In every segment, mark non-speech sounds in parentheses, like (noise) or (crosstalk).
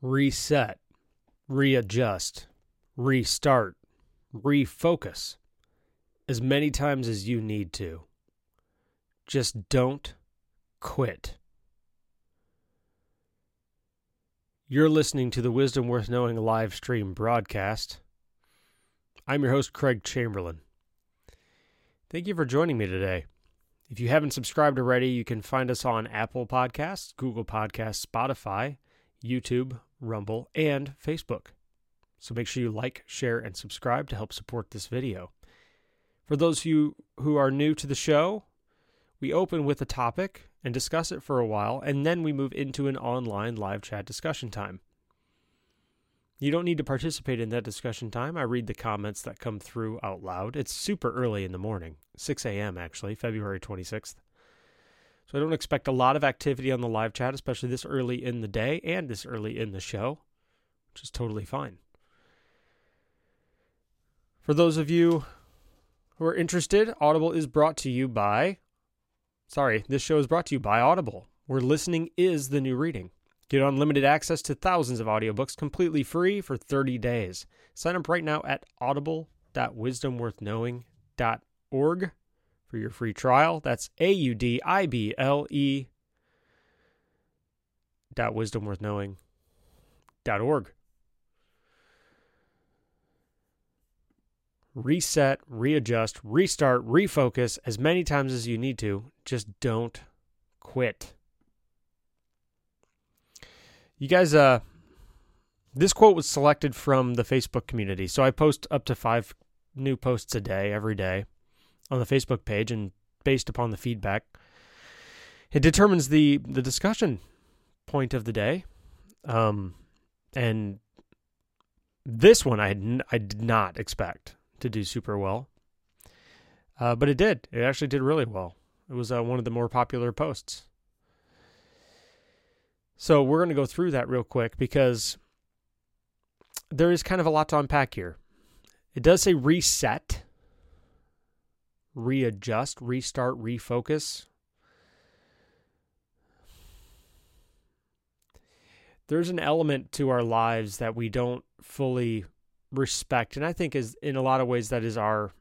reset, readjust, restart, refocus as many times as you need to. Just don't quit. You're listening to the Wisdom Worth Knowing live stream broadcast. I'm your host, Craig Chamberlain. Thank you for joining me today. If you haven't subscribed already, you can find us on Apple Podcasts, Google Podcasts, Spotify, YouTube, Rumble, and Facebook. So make sure you like, share, and subscribe to help support this video. For those of you who are new to the show, we open with a topic and discuss it for a while, and then we move into an online live chat discussion time. You don't need to participate in that discussion time. I read the comments that come through out loud. It's super early in the morning, 6 a.m. actually, February 26th. So I don't expect a lot of activity on the live chat, especially this early in the day and this early in the show, which is totally fine. For those of you who are interested, Audible is brought to you by. Sorry, this show is brought to you by Audible, where listening is the new reading. Get unlimited access to thousands of audiobooks completely free for 30 days. Sign up right now at audible.wisdomworthknowing.org for your free trial. That's A U D I B L E dot wisdom worth knowing. Dot org. Reset, readjust, restart, refocus as many times as you need to. Just don't quit. You guys, uh, this quote was selected from the Facebook community. So I post up to five new posts a day, every day, on the Facebook page, and based upon the feedback, it determines the the discussion point of the day. Um, and this one I had, I did not expect to do super well, uh, but it did. It actually did really well. It was uh, one of the more popular posts. So we're going to go through that real quick because there is kind of a lot to unpack here. It does say reset, readjust, restart, refocus. There's an element to our lives that we don't fully respect. And I think is in a lot of ways that is our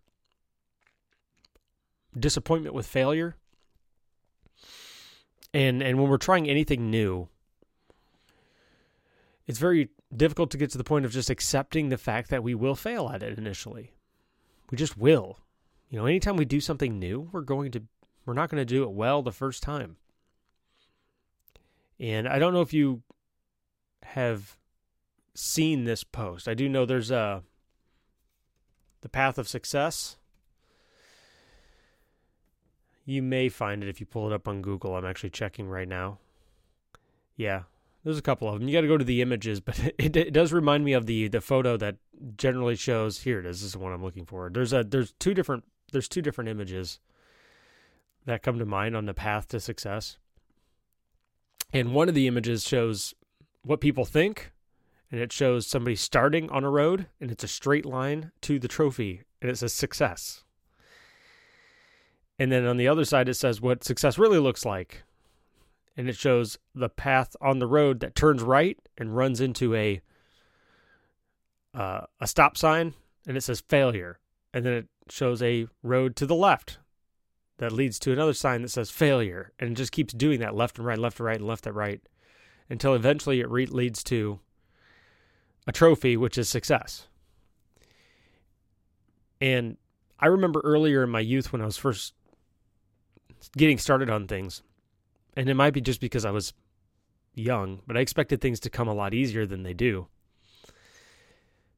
disappointment with failure. And and when we're trying anything new, it's very difficult to get to the point of just accepting the fact that we will fail at it initially. We just will. You know, anytime we do something new, we're going to we're not going to do it well the first time. And I don't know if you have seen this post. I do know there's a the path of success. You may find it if you pull it up on Google. I'm actually checking right now. Yeah, there's a couple of them. You got to go to the images, (laughs) but it, it, does remind me of the the photo that generally shows. Here it is. This is the one I'm looking for. There's a there's two different there's two different images that come to mind on the path to success. And one of the images shows what people think, and it shows somebody starting on a road, and it's a straight line to the trophy, and it says success. And then on the other side, it says what success really looks like and it shows the path on the road that turns right and runs into a uh, a stop sign, and it says failure, and then it shows a road to the left that leads to another sign that says failure, and it just keeps doing that left and right, left and right, and left and right, until eventually it re- leads to a trophy, which is success. And I remember earlier in my youth when I was first getting started on things, and it might be just because I was young, but I expected things to come a lot easier than they do.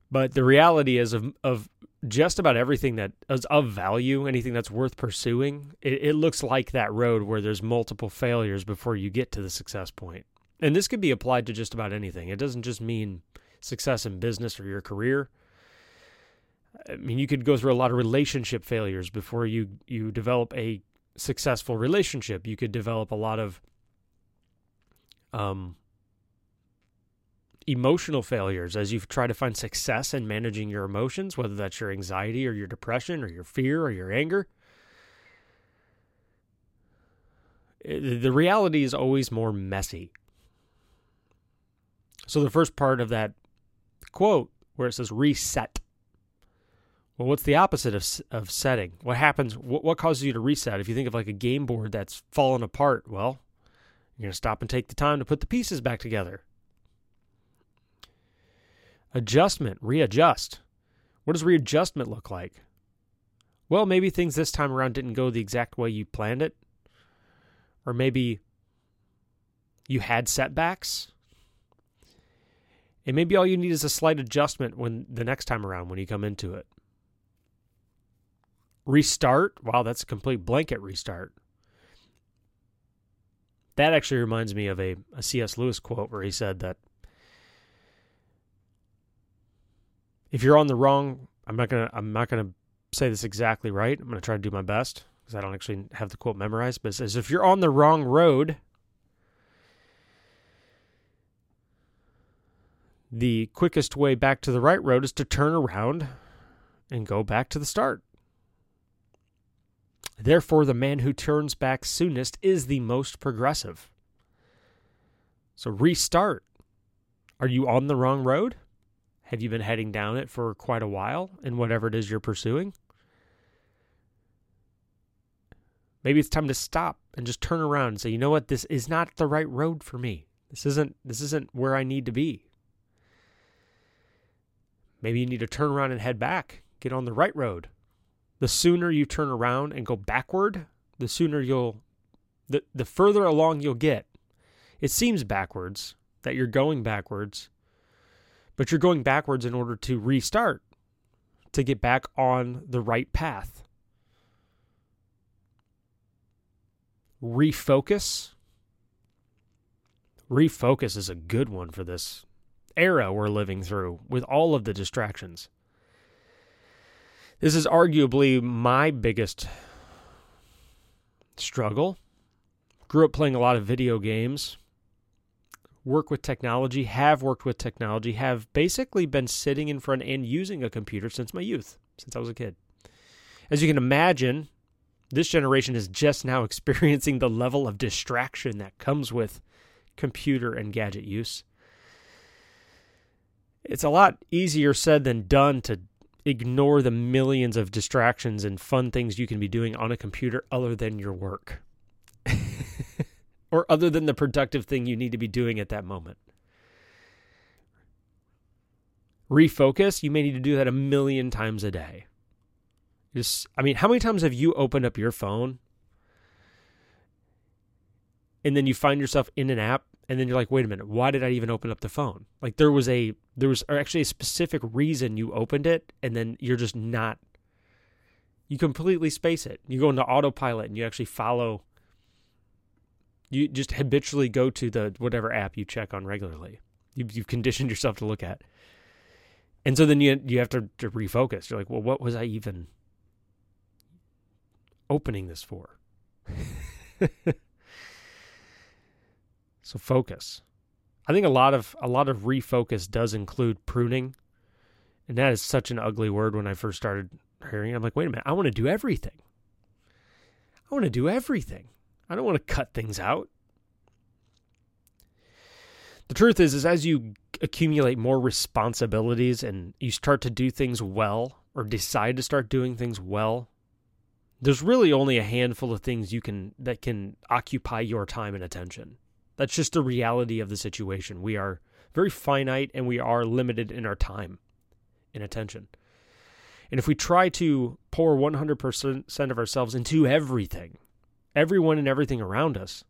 But the reality is of of just about everything that is of value, anything that's worth pursuing, it, it looks like that road where there's multiple failures before you get to the success point. And this could be applied to just about anything. It doesn't just mean success in business or your career. I mean, you could go through a lot of relationship failures before you you develop a successful relationship. You could develop a lot of um, emotional failures as you try to find success in managing your emotions, whether that's your anxiety or your depression or your fear or your anger. Eh, the reality is always more messy. So the first part of that quote where it says reset. Well, what's the opposite of of setting? What happens? What, what causes you to reset? If you think of like a game board that's fallen apart, well, you're going to stop and take the time to put the pieces back together. Adjustment, readjust. What does readjustment look like? Well, maybe things this time around didn't go the exact way you planned it. Or maybe you had setbacks. And maybe all you need is a slight adjustment when the next time around when you come into it. Restart. Wow, that's a complete blanket restart. That actually reminds me of a, a C.S. Lewis quote where he said that if you're on the wrong, I'm not gonna I'm not gonna say this exactly right. I'm gonna try to do my best because I don't actually have the quote memorized. But it says if you're on the wrong road, the quickest way back to the right road is to turn around and go back to the start. Therefore, the man who turns back soonest is the most progressive. So restart. Are you on the wrong road? Have you been heading down it for quite a while in whatever it is you're pursuing? Maybe it's time to stop and just turn around and say, "You know what? This is not the right road for me. This isn't this isn't where I need to be." Maybe you need to turn around and head back, get on the right road. The sooner you turn around and go backward, the sooner you'll the the further along you'll get. It seems backwards that you're going backwards, but you're going backwards in order to restart, to get back on the right path. Refocus. Refocus is a good one for this era we're living through with all of the distractions. This is arguably my biggest struggle. Grew up playing a lot of video games, work with technology, have worked with technology, have basically been sitting in front and using a computer since my youth, since I was a kid. As you can imagine, this generation is just now (laughs) experiencing the level of distraction that comes with computer and gadget use it's a lot easier said than done to ignore the millions of distractions and fun things you can be doing on a computer other than your work or other than the productive thing you need to be doing at that moment. Refocus, you may need to do that a million times a day. Just, I mean, how many times have you opened up your phone and then you find yourself in an app and then you're like wait a minute why did i even open up the phone like there was a there was actually a specific reason you opened it and then you're just not you completely space it you go into autopilot and you actually follow you just habitually go to the whatever app you check on regularly you've, you've conditioned yourself to look at and so then you you have to, to refocus you're like well what was i even opening this for (laughs) So focus. I think a lot of a lot of refocus does include pruning. And that is such an ugly word when I first started hearing it. I'm like, wait a minute, I want to do everything. I want to do everything. I don't want to cut things out. The truth is is as you accumulate more responsibilities and you start to do things well or decide to start doing things well, there's really only a handful of things you can that can occupy your time and attention. That's just the reality of the situation. We are very finite and we are limited in our time and attention. And if we try to pour 100% of ourselves into everything, everyone and everything around us,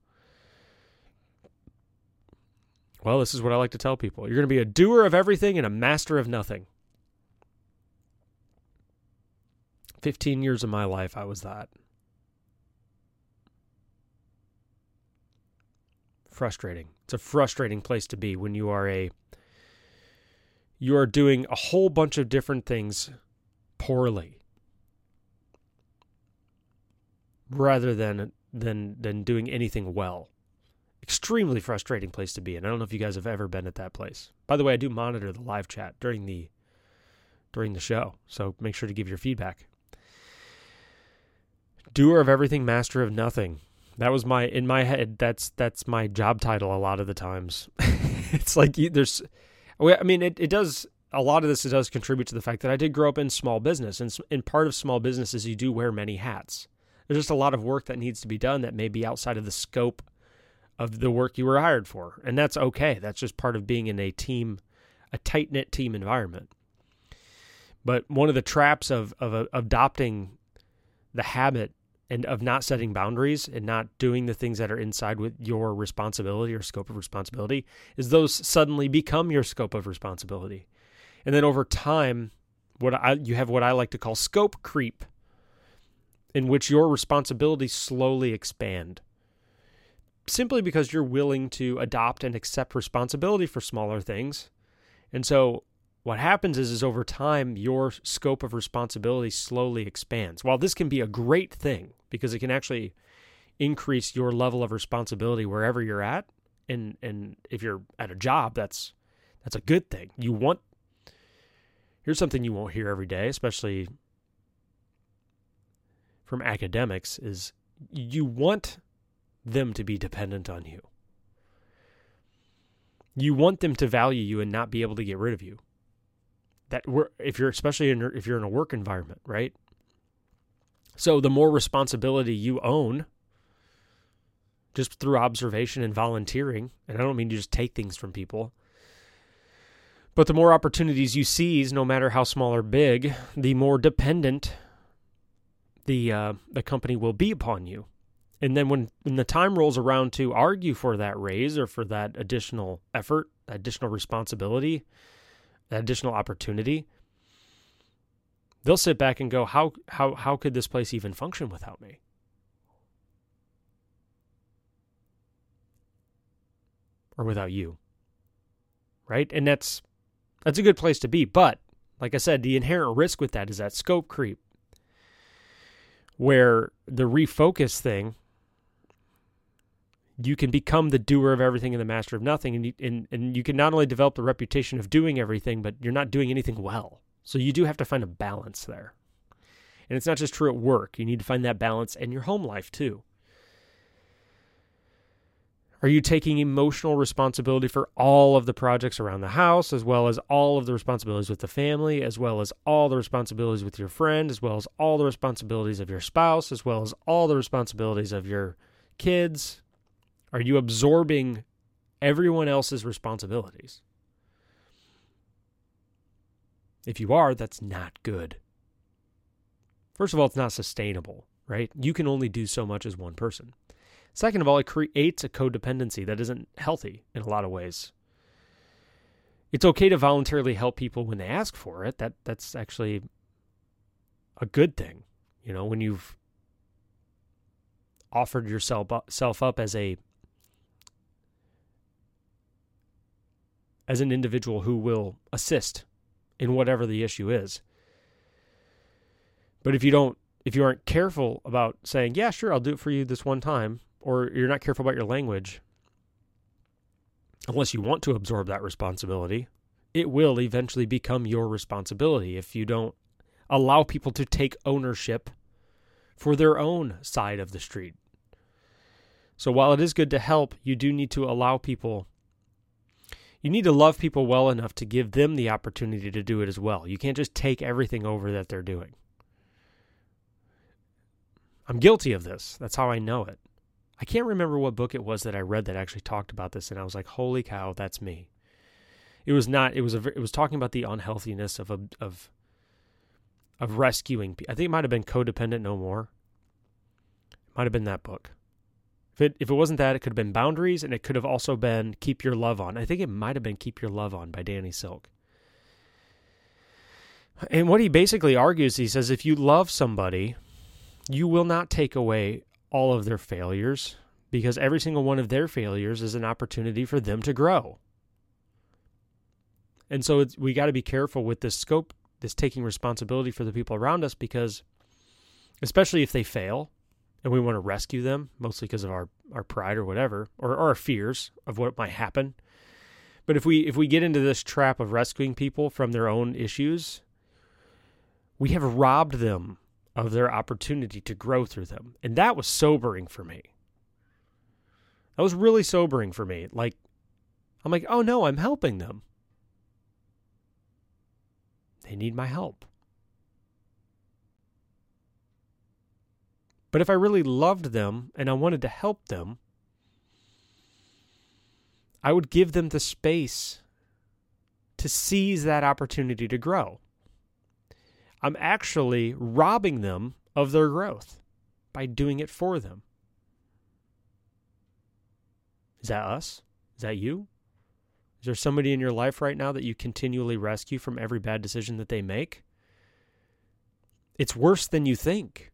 well, this is what I like to tell people. You're going to be a doer of everything and a master of nothing. 15 years of my life, I was that. frustrating. It's a frustrating place to be when you are a you are doing a whole bunch of different things poorly rather than than than doing anything well. Extremely frustrating place to be and I don't know if you guys have ever been at that place. By the way, I do monitor the live chat during the during the show, so make sure to give your feedback. Doer of everything, master of nothing. That was my in my head. That's that's my job title a lot of the times. (laughs) it's like there's, I mean, it, it does, a lot of this it does contribute to the fact that I did grow up in small business. And in part of small business is you do wear many hats. There's just a lot of work that needs to be done that may be outside of the scope of the work you were hired for. And that's okay. That's just part of being in a team, a tight knit team environment. But one of the traps of, of, of adopting the habit and of not setting boundaries and not doing the things that are inside with your responsibility or scope of responsibility is those suddenly become your scope of responsibility. And then over time, what I you have what I like to call scope creep in which your responsibilities slowly expand. Simply because you're willing to adopt and accept responsibility for smaller things. And so what happens is is over time your scope of responsibility slowly expands. While this can be a great thing because it can actually increase your level of responsibility wherever you're at and and if you're at a job that's that's a good thing. You want Here's something you won't hear every day, especially from academics is you want them to be dependent on you. You want them to value you and not be able to get rid of you that we're if you're especially in if you're in a work environment, right? So the more responsibility you own just through observation and volunteering, and I don't mean to just take things from people, but the more opportunities you seize, no matter how small or big, the more dependent the uh, the company will be upon you. And then when, when the time rolls around to argue for that raise or for that additional effort, additional responsibility, that additional opportunity, they'll sit back and go, how how how could this place even function without me? Or without you. Right? And that's that's a good place to be, but like I said, the inherent risk with that is that scope creep where the refocus thing you can become the doer of everything and the master of nothing. And you, and, and you can not only develop the reputation of doing everything but you're not doing anything well. So you do have to find a balance there. And it's not just true at work. You need to find that balance in your home life too are you taking emotional responsibility for all of the projects around the house, as well as all of the responsibilities with the family, as well as all the responsibilities with your friend, as well as all the responsibilities of your spouse, as well as all the responsibilities of your kids, are you absorbing everyone else's responsibilities? If you are, that's not good. First of all, it's not sustainable, right? You can only do so much as one person. Second of all, it creates a codependency that isn't healthy in a lot of ways. It's okay to voluntarily help people when they ask for it. That that's actually a good thing. You know, when you've offered yourself self up as a as an individual who will assist in whatever the issue is. But if you don't, if you aren't careful about saying, yeah, sure, I'll do it for you this one time, or you're not careful about your language, unless you want to absorb that responsibility, it will eventually become your responsibility if you don't allow people to take ownership for their own side of the street. So while it is good to help, you do need to allow people you need to love people well enough to give them the opportunity to do it as well. You can't just take everything over that they're doing. I'm guilty of this. That's how I know it. I can't remember what book it was that I read that actually talked about this, and I was like, "Holy cow, that's me." It was not. It was a. It was talking about the unhealthiness of a, of of rescuing. I think it might have been codependent no more. It might have been that book. If it if it wasn't that, it could have been Boundaries, and it could have also been Keep Your Love On. I think it might have been Keep Your Love On by Danny Silk. And what he basically argues, he says, if you love somebody, you will not take away all of their failures because every single one of their failures is an opportunity for them to grow. And so we got to be careful with this scope, this taking responsibility for the people around us, because especially if they fail, and we want to rescue them, mostly because of our, our pride or whatever, or, or our fears of what might happen. But if we if we get into this trap of rescuing people from their own issues, we have robbed them of their opportunity to grow through them. And that was sobering for me. That was really sobering for me. Like I'm like, oh no, I'm helping them. They need my help. But if I really loved them and I wanted to help them, I would give them the space to seize that opportunity to grow. I'm actually robbing them of their growth by doing it for them. Is that us? Is that you? Is there somebody in your life right now that you continually rescue from every bad decision that they make? It's worse than you think.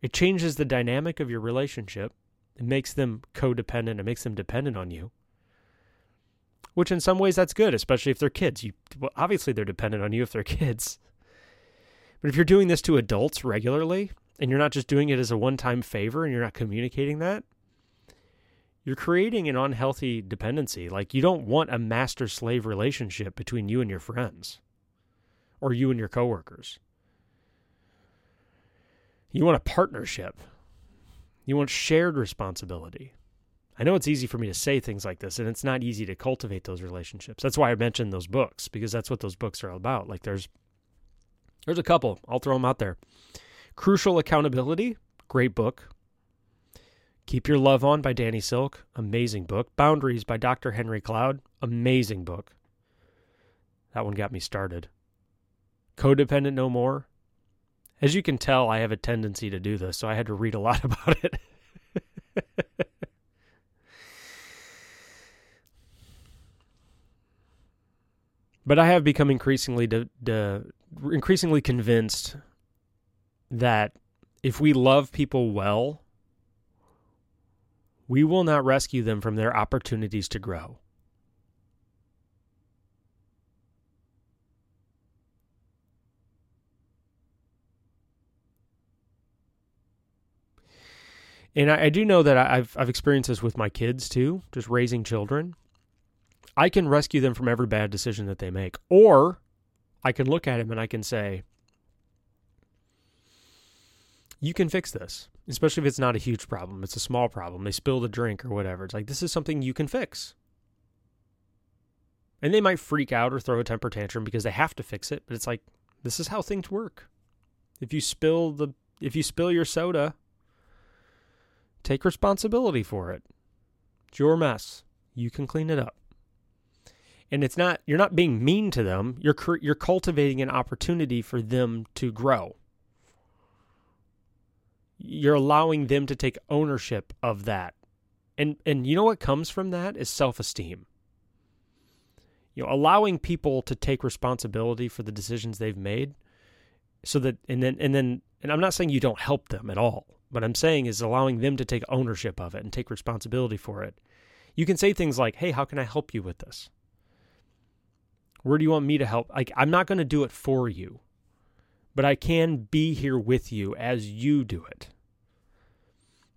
It changes the dynamic of your relationship. It makes them codependent. It makes them dependent on you. Which, in some ways, that's good, especially if they're kids. You well, obviously they're dependent on you if they're (laughs) kids. But if you're doing this to adults regularly, and you're not just doing it as a one-time favor, and you're not communicating that, you're creating an unhealthy dependency. Like you don't want a master slave relationship between you and your friends or you and your coworkers. You want a partnership. You want shared responsibility. I know it's easy for me to say things like this, and it's not easy to cultivate those relationships. That's why I mentioned those books because that's what those books are all about. Like there's there's a couple. I'll throw them out there. Crucial Accountability, great book. Keep Your Love On by Danny Silk, amazing book. Boundaries by Dr. Henry Cloud, amazing book. That one got me started. Codependent No More. As you can tell, I have a tendency to do this, so I had to read a lot (laughs) about it. But I have become increasingly de- de- increasingly convinced that if we love people well, we will not rescue them from their opportunities to grow. And I, I, do know that I've I've experienced this with my kids too, just raising children. I can rescue them from every bad decision that they make, or I can look at them and I can say, "You can fix this." especially if it's not a huge problem. It's a small problem. They spilled a drink or whatever. It's like, this is something you can fix. And they might freak out or throw a temper tantrum because they have to fix it, but it's like, this is how things work. If you spill the if you spill your soda, take responsibility for it. It's your mess. You can clean it up. And it's not you're not being mean to them. You're you're cultivating an opportunity for them to grow you're allowing them to take ownership of that. And and you know what comes from that is self-esteem. You know, allowing people to take responsibility for the decisions they've made so that and then and then and I'm not saying you don't help them at all. What I'm saying is allowing them to take ownership of it and take responsibility for it. You can say things like, "Hey, how can I help you with this?" Where do you want me to help? Like I'm not going to do it for you, but I can be here with you as you do it.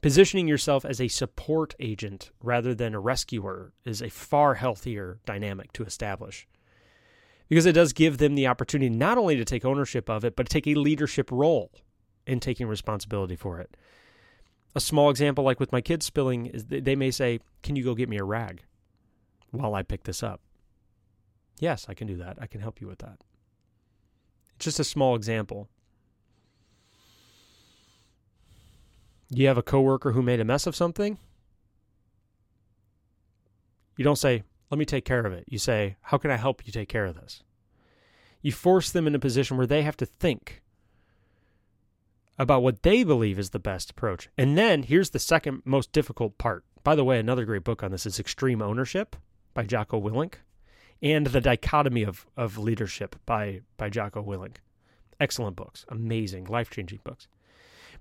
Positioning yourself as a support agent rather than a rescuer is a far healthier dynamic to establish because it does give them the opportunity not only to take ownership of it, but to take a leadership role in taking responsibility for it. A small example, like with my kids spilling, is they may say, Can you go get me a rag while I pick this up? Yes, I can do that. I can help you with that. It's just a small example. You have a coworker who made a mess of something. You don't say, let me take care of it. You say, how can I help you take care of this? You force them in a position where they have to think about what they believe is the best approach. And then here's the second most difficult part. By the way, another great book on this is Extreme Ownership by Jocko Willink and The Dichotomy of, of Leadership by, by Jocko Willink. Excellent books, amazing, life changing books.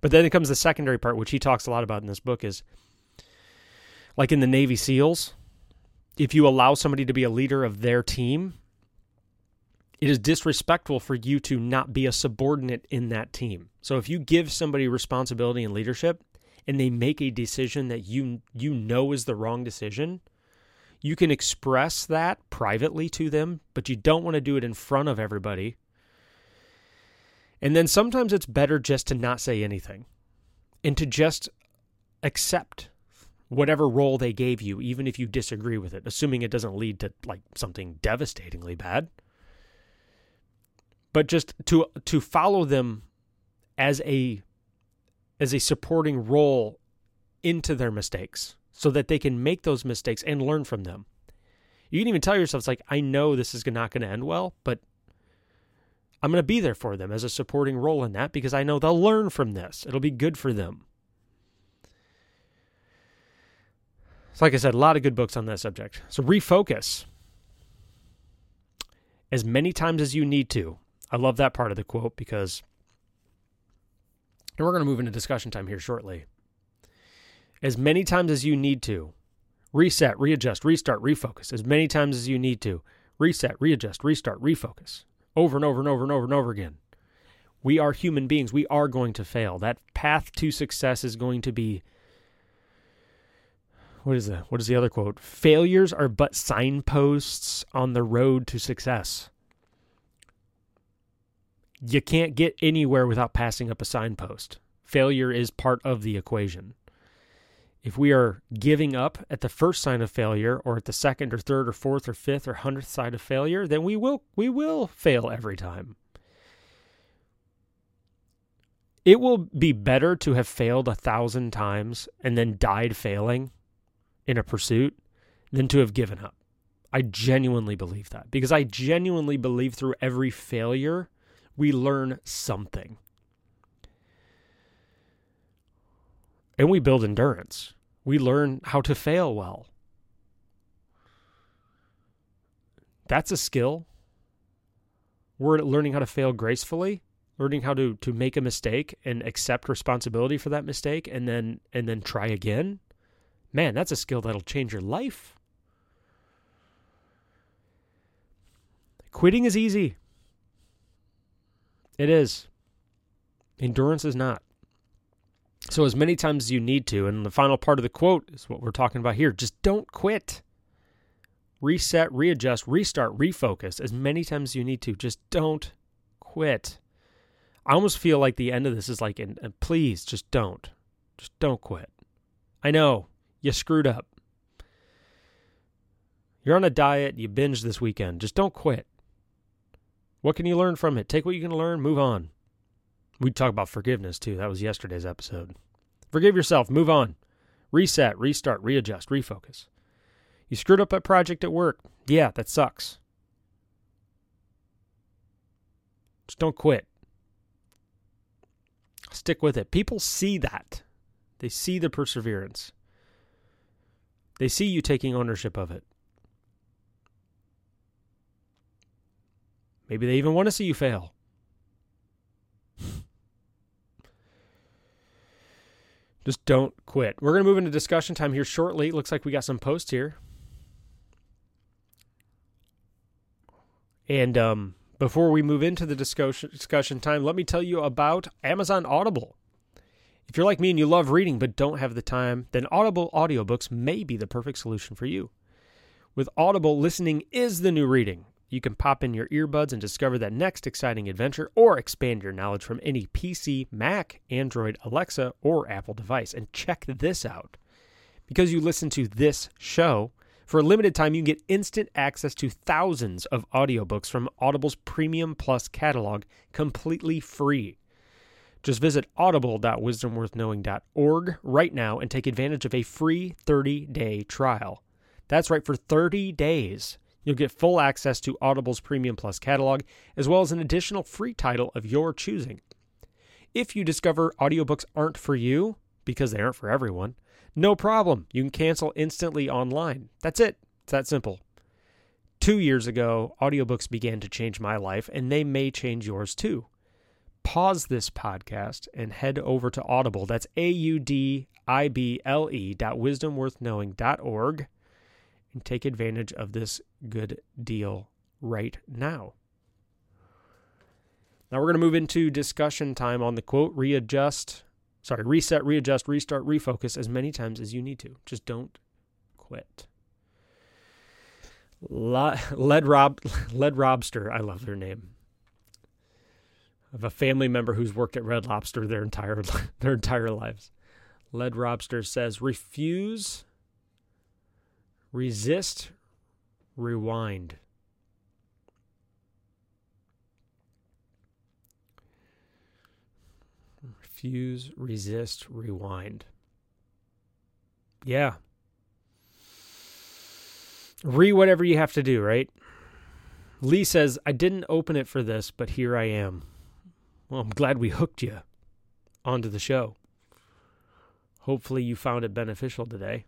But then it comes the secondary part, which he talks a lot about in this book, is like in the Navy SEALs, if you allow somebody to be a leader of their team, it is disrespectful for you to not be a subordinate in that team. So if you give somebody responsibility and leadership and they make a decision that you you know is the wrong decision, you can express that privately to them, but you don't want to do it in front of everybody and then sometimes it's better just to not say anything and to just accept whatever role they gave you, even if you disagree with it, assuming it doesn't lead to like something devastatingly bad. But just to to follow them as a as a supporting role into their mistakes so that they can make those mistakes and learn from them. You can even tell yourself, it's like, I know this is not going to end well, but I'm going to be there for them as a supporting role in that because I know they'll learn from this. It'll be good for them. So, like I said, a lot of good books on that subject. So, refocus as many times as you need to. I love that part of the quote because and we're going to move into discussion time here shortly. As many times as you need to, reset, readjust, restart, refocus. As many times as you need to, reset, readjust, restart, refocus. Over and over and over and over and over again. We are human beings. We are going to fail. That path to success is going to be what is the what is the other quote? Failures are but signposts on the road to success you can't get anywhere without passing up a signpost. Failure is part of the equation. If we are giving up at the first sign of failure or at the second or third or fourth or fifth or hundredth sign of failure, then we will we will fail every time. It will be better to have failed a thousand times and then died failing in a pursuit than to have given up. I genuinely believe that because I genuinely believe through every failure we learn something. And we build endurance. We learn how to fail well. That's a skill. We're learning how to fail gracefully, learning how to to make a mistake and accept responsibility for that mistake and then and then try again. Man, that's a skill that'll change your life. Quitting is easy. It is. Endurance is not. So, as many times as you need to, and the final part of the quote is what we're talking about here just don't quit. Reset, readjust, restart, refocus as many times as you need to. Just don't quit. I almost feel like the end of this is like, and, and uh, please just don't. Just don't quit. I know you screwed up. You're on a diet, you binge this weekend. Just don't quit. What can you learn from it? Take what you can learn, move on. We talk about forgiveness too. That was yesterday's episode. Forgive yourself, move on. Reset, restart, readjust, refocus. You screwed up a project at work. Yeah, that sucks. Just don't quit. Stick with it. People see that. They see the perseverance. They see you taking ownership of it. Maybe they even want to see you fail. (laughs) Just don't quit. We're going to move into discussion time here shortly. Looks like we got some posts here. And um, before we move into the discussion discussion time, let me tell you about Amazon Audible. If you're like me and you love reading but don't have the time, then Audible audiobooks may be the perfect solution for you. With Audible, listening is the new reading. You can pop in your earbuds and discover that next exciting adventure or expand your knowledge from any PC, Mac, Android, Alexa, or Apple device. And check this out. Because you listen to this show, for a limited time, you can get instant access to thousands of audiobooks from Audible's Premium Plus catalog completely free. Just visit audible.wisdomworthknowing.org right now and take advantage of a free 30 day trial. That's right, for 30 days. You'll get full access to Audible's Premium Plus catalog, as well as an additional free title of your choosing. If you discover audiobooks aren't for you, because they aren't for everyone, no problem. You can cancel instantly online. That's it. It's that simple. Two years ago, audiobooks began to change my life, and they may change yours too. Pause this podcast and head over to Audible. That's A U D I B L E dot wisdomworthknowing.org and take advantage of this good deal right now. Now we're going to move into discussion time on the quote readjust, sorry, reset, readjust, restart, refocus as many times as you need to. Just don't quit. Led Rob (laughs) Led Robster, I love their name. I have a family member who's worked at Red Lobster their entire (laughs) their entire lives. Led Robster says refuse, resist, rewind. Refuse, resist, rewind. Yeah. Re whatever you have to do, right? Lee says, I didn't open it for this, but here I am. Well, I'm glad we hooked you onto the show. Hopefully, you found it beneficial today.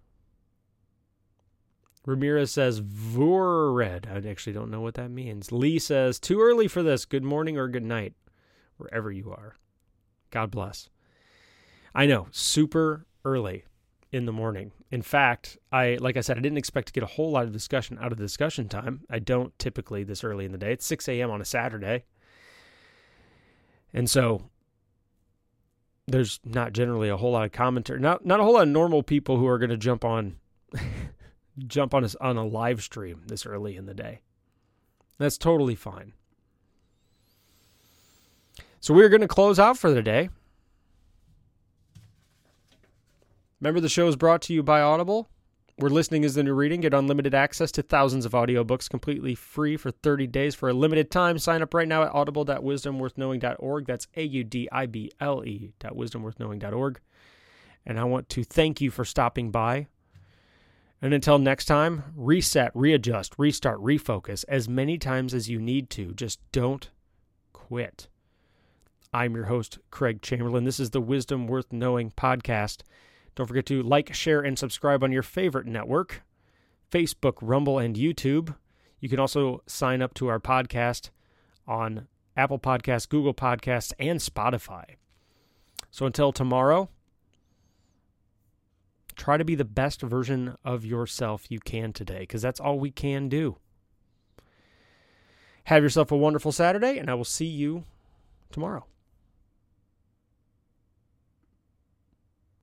Ramirez says, Vored. I actually don't know what that means. Lee says, Too early for this. Good morning or good night, wherever you are. God bless. I know, super early in the morning. In fact, I like I said, I didn't expect to get a whole lot of discussion out of the discussion time. I don't typically this early in the day. It's 6 a.m. on a Saturday. And so there's not generally a whole lot of commentary. Not not a whole lot of normal people who are going to jump on (laughs) jump on us on a live stream this early in the day. That's totally fine. So we're going to close out for the day. Remember, the show is brought to you by Audible. Where listening is the new reading. Get unlimited access to thousands of audiobooks completely free for 30 days for a limited time. Sign up right now at audible.wisdomworthknowing.org. That's A U D I B L E wisdomworthknowing.org. And I want to thank you for stopping by. And until next time, reset, readjust, restart, refocus as many times as you need to. Just don't quit. I'm your host, Craig Chamberlain. This is the Wisdom Worth Knowing podcast. Don't forget to like, share, and subscribe on your favorite network Facebook, Rumble, and YouTube. You can also sign up to our podcast on Apple Podcasts, Google Podcasts, and Spotify. So until tomorrow, try to be the best version of yourself you can today because that's all we can do. Have yourself a wonderful Saturday, and I will see you tomorrow.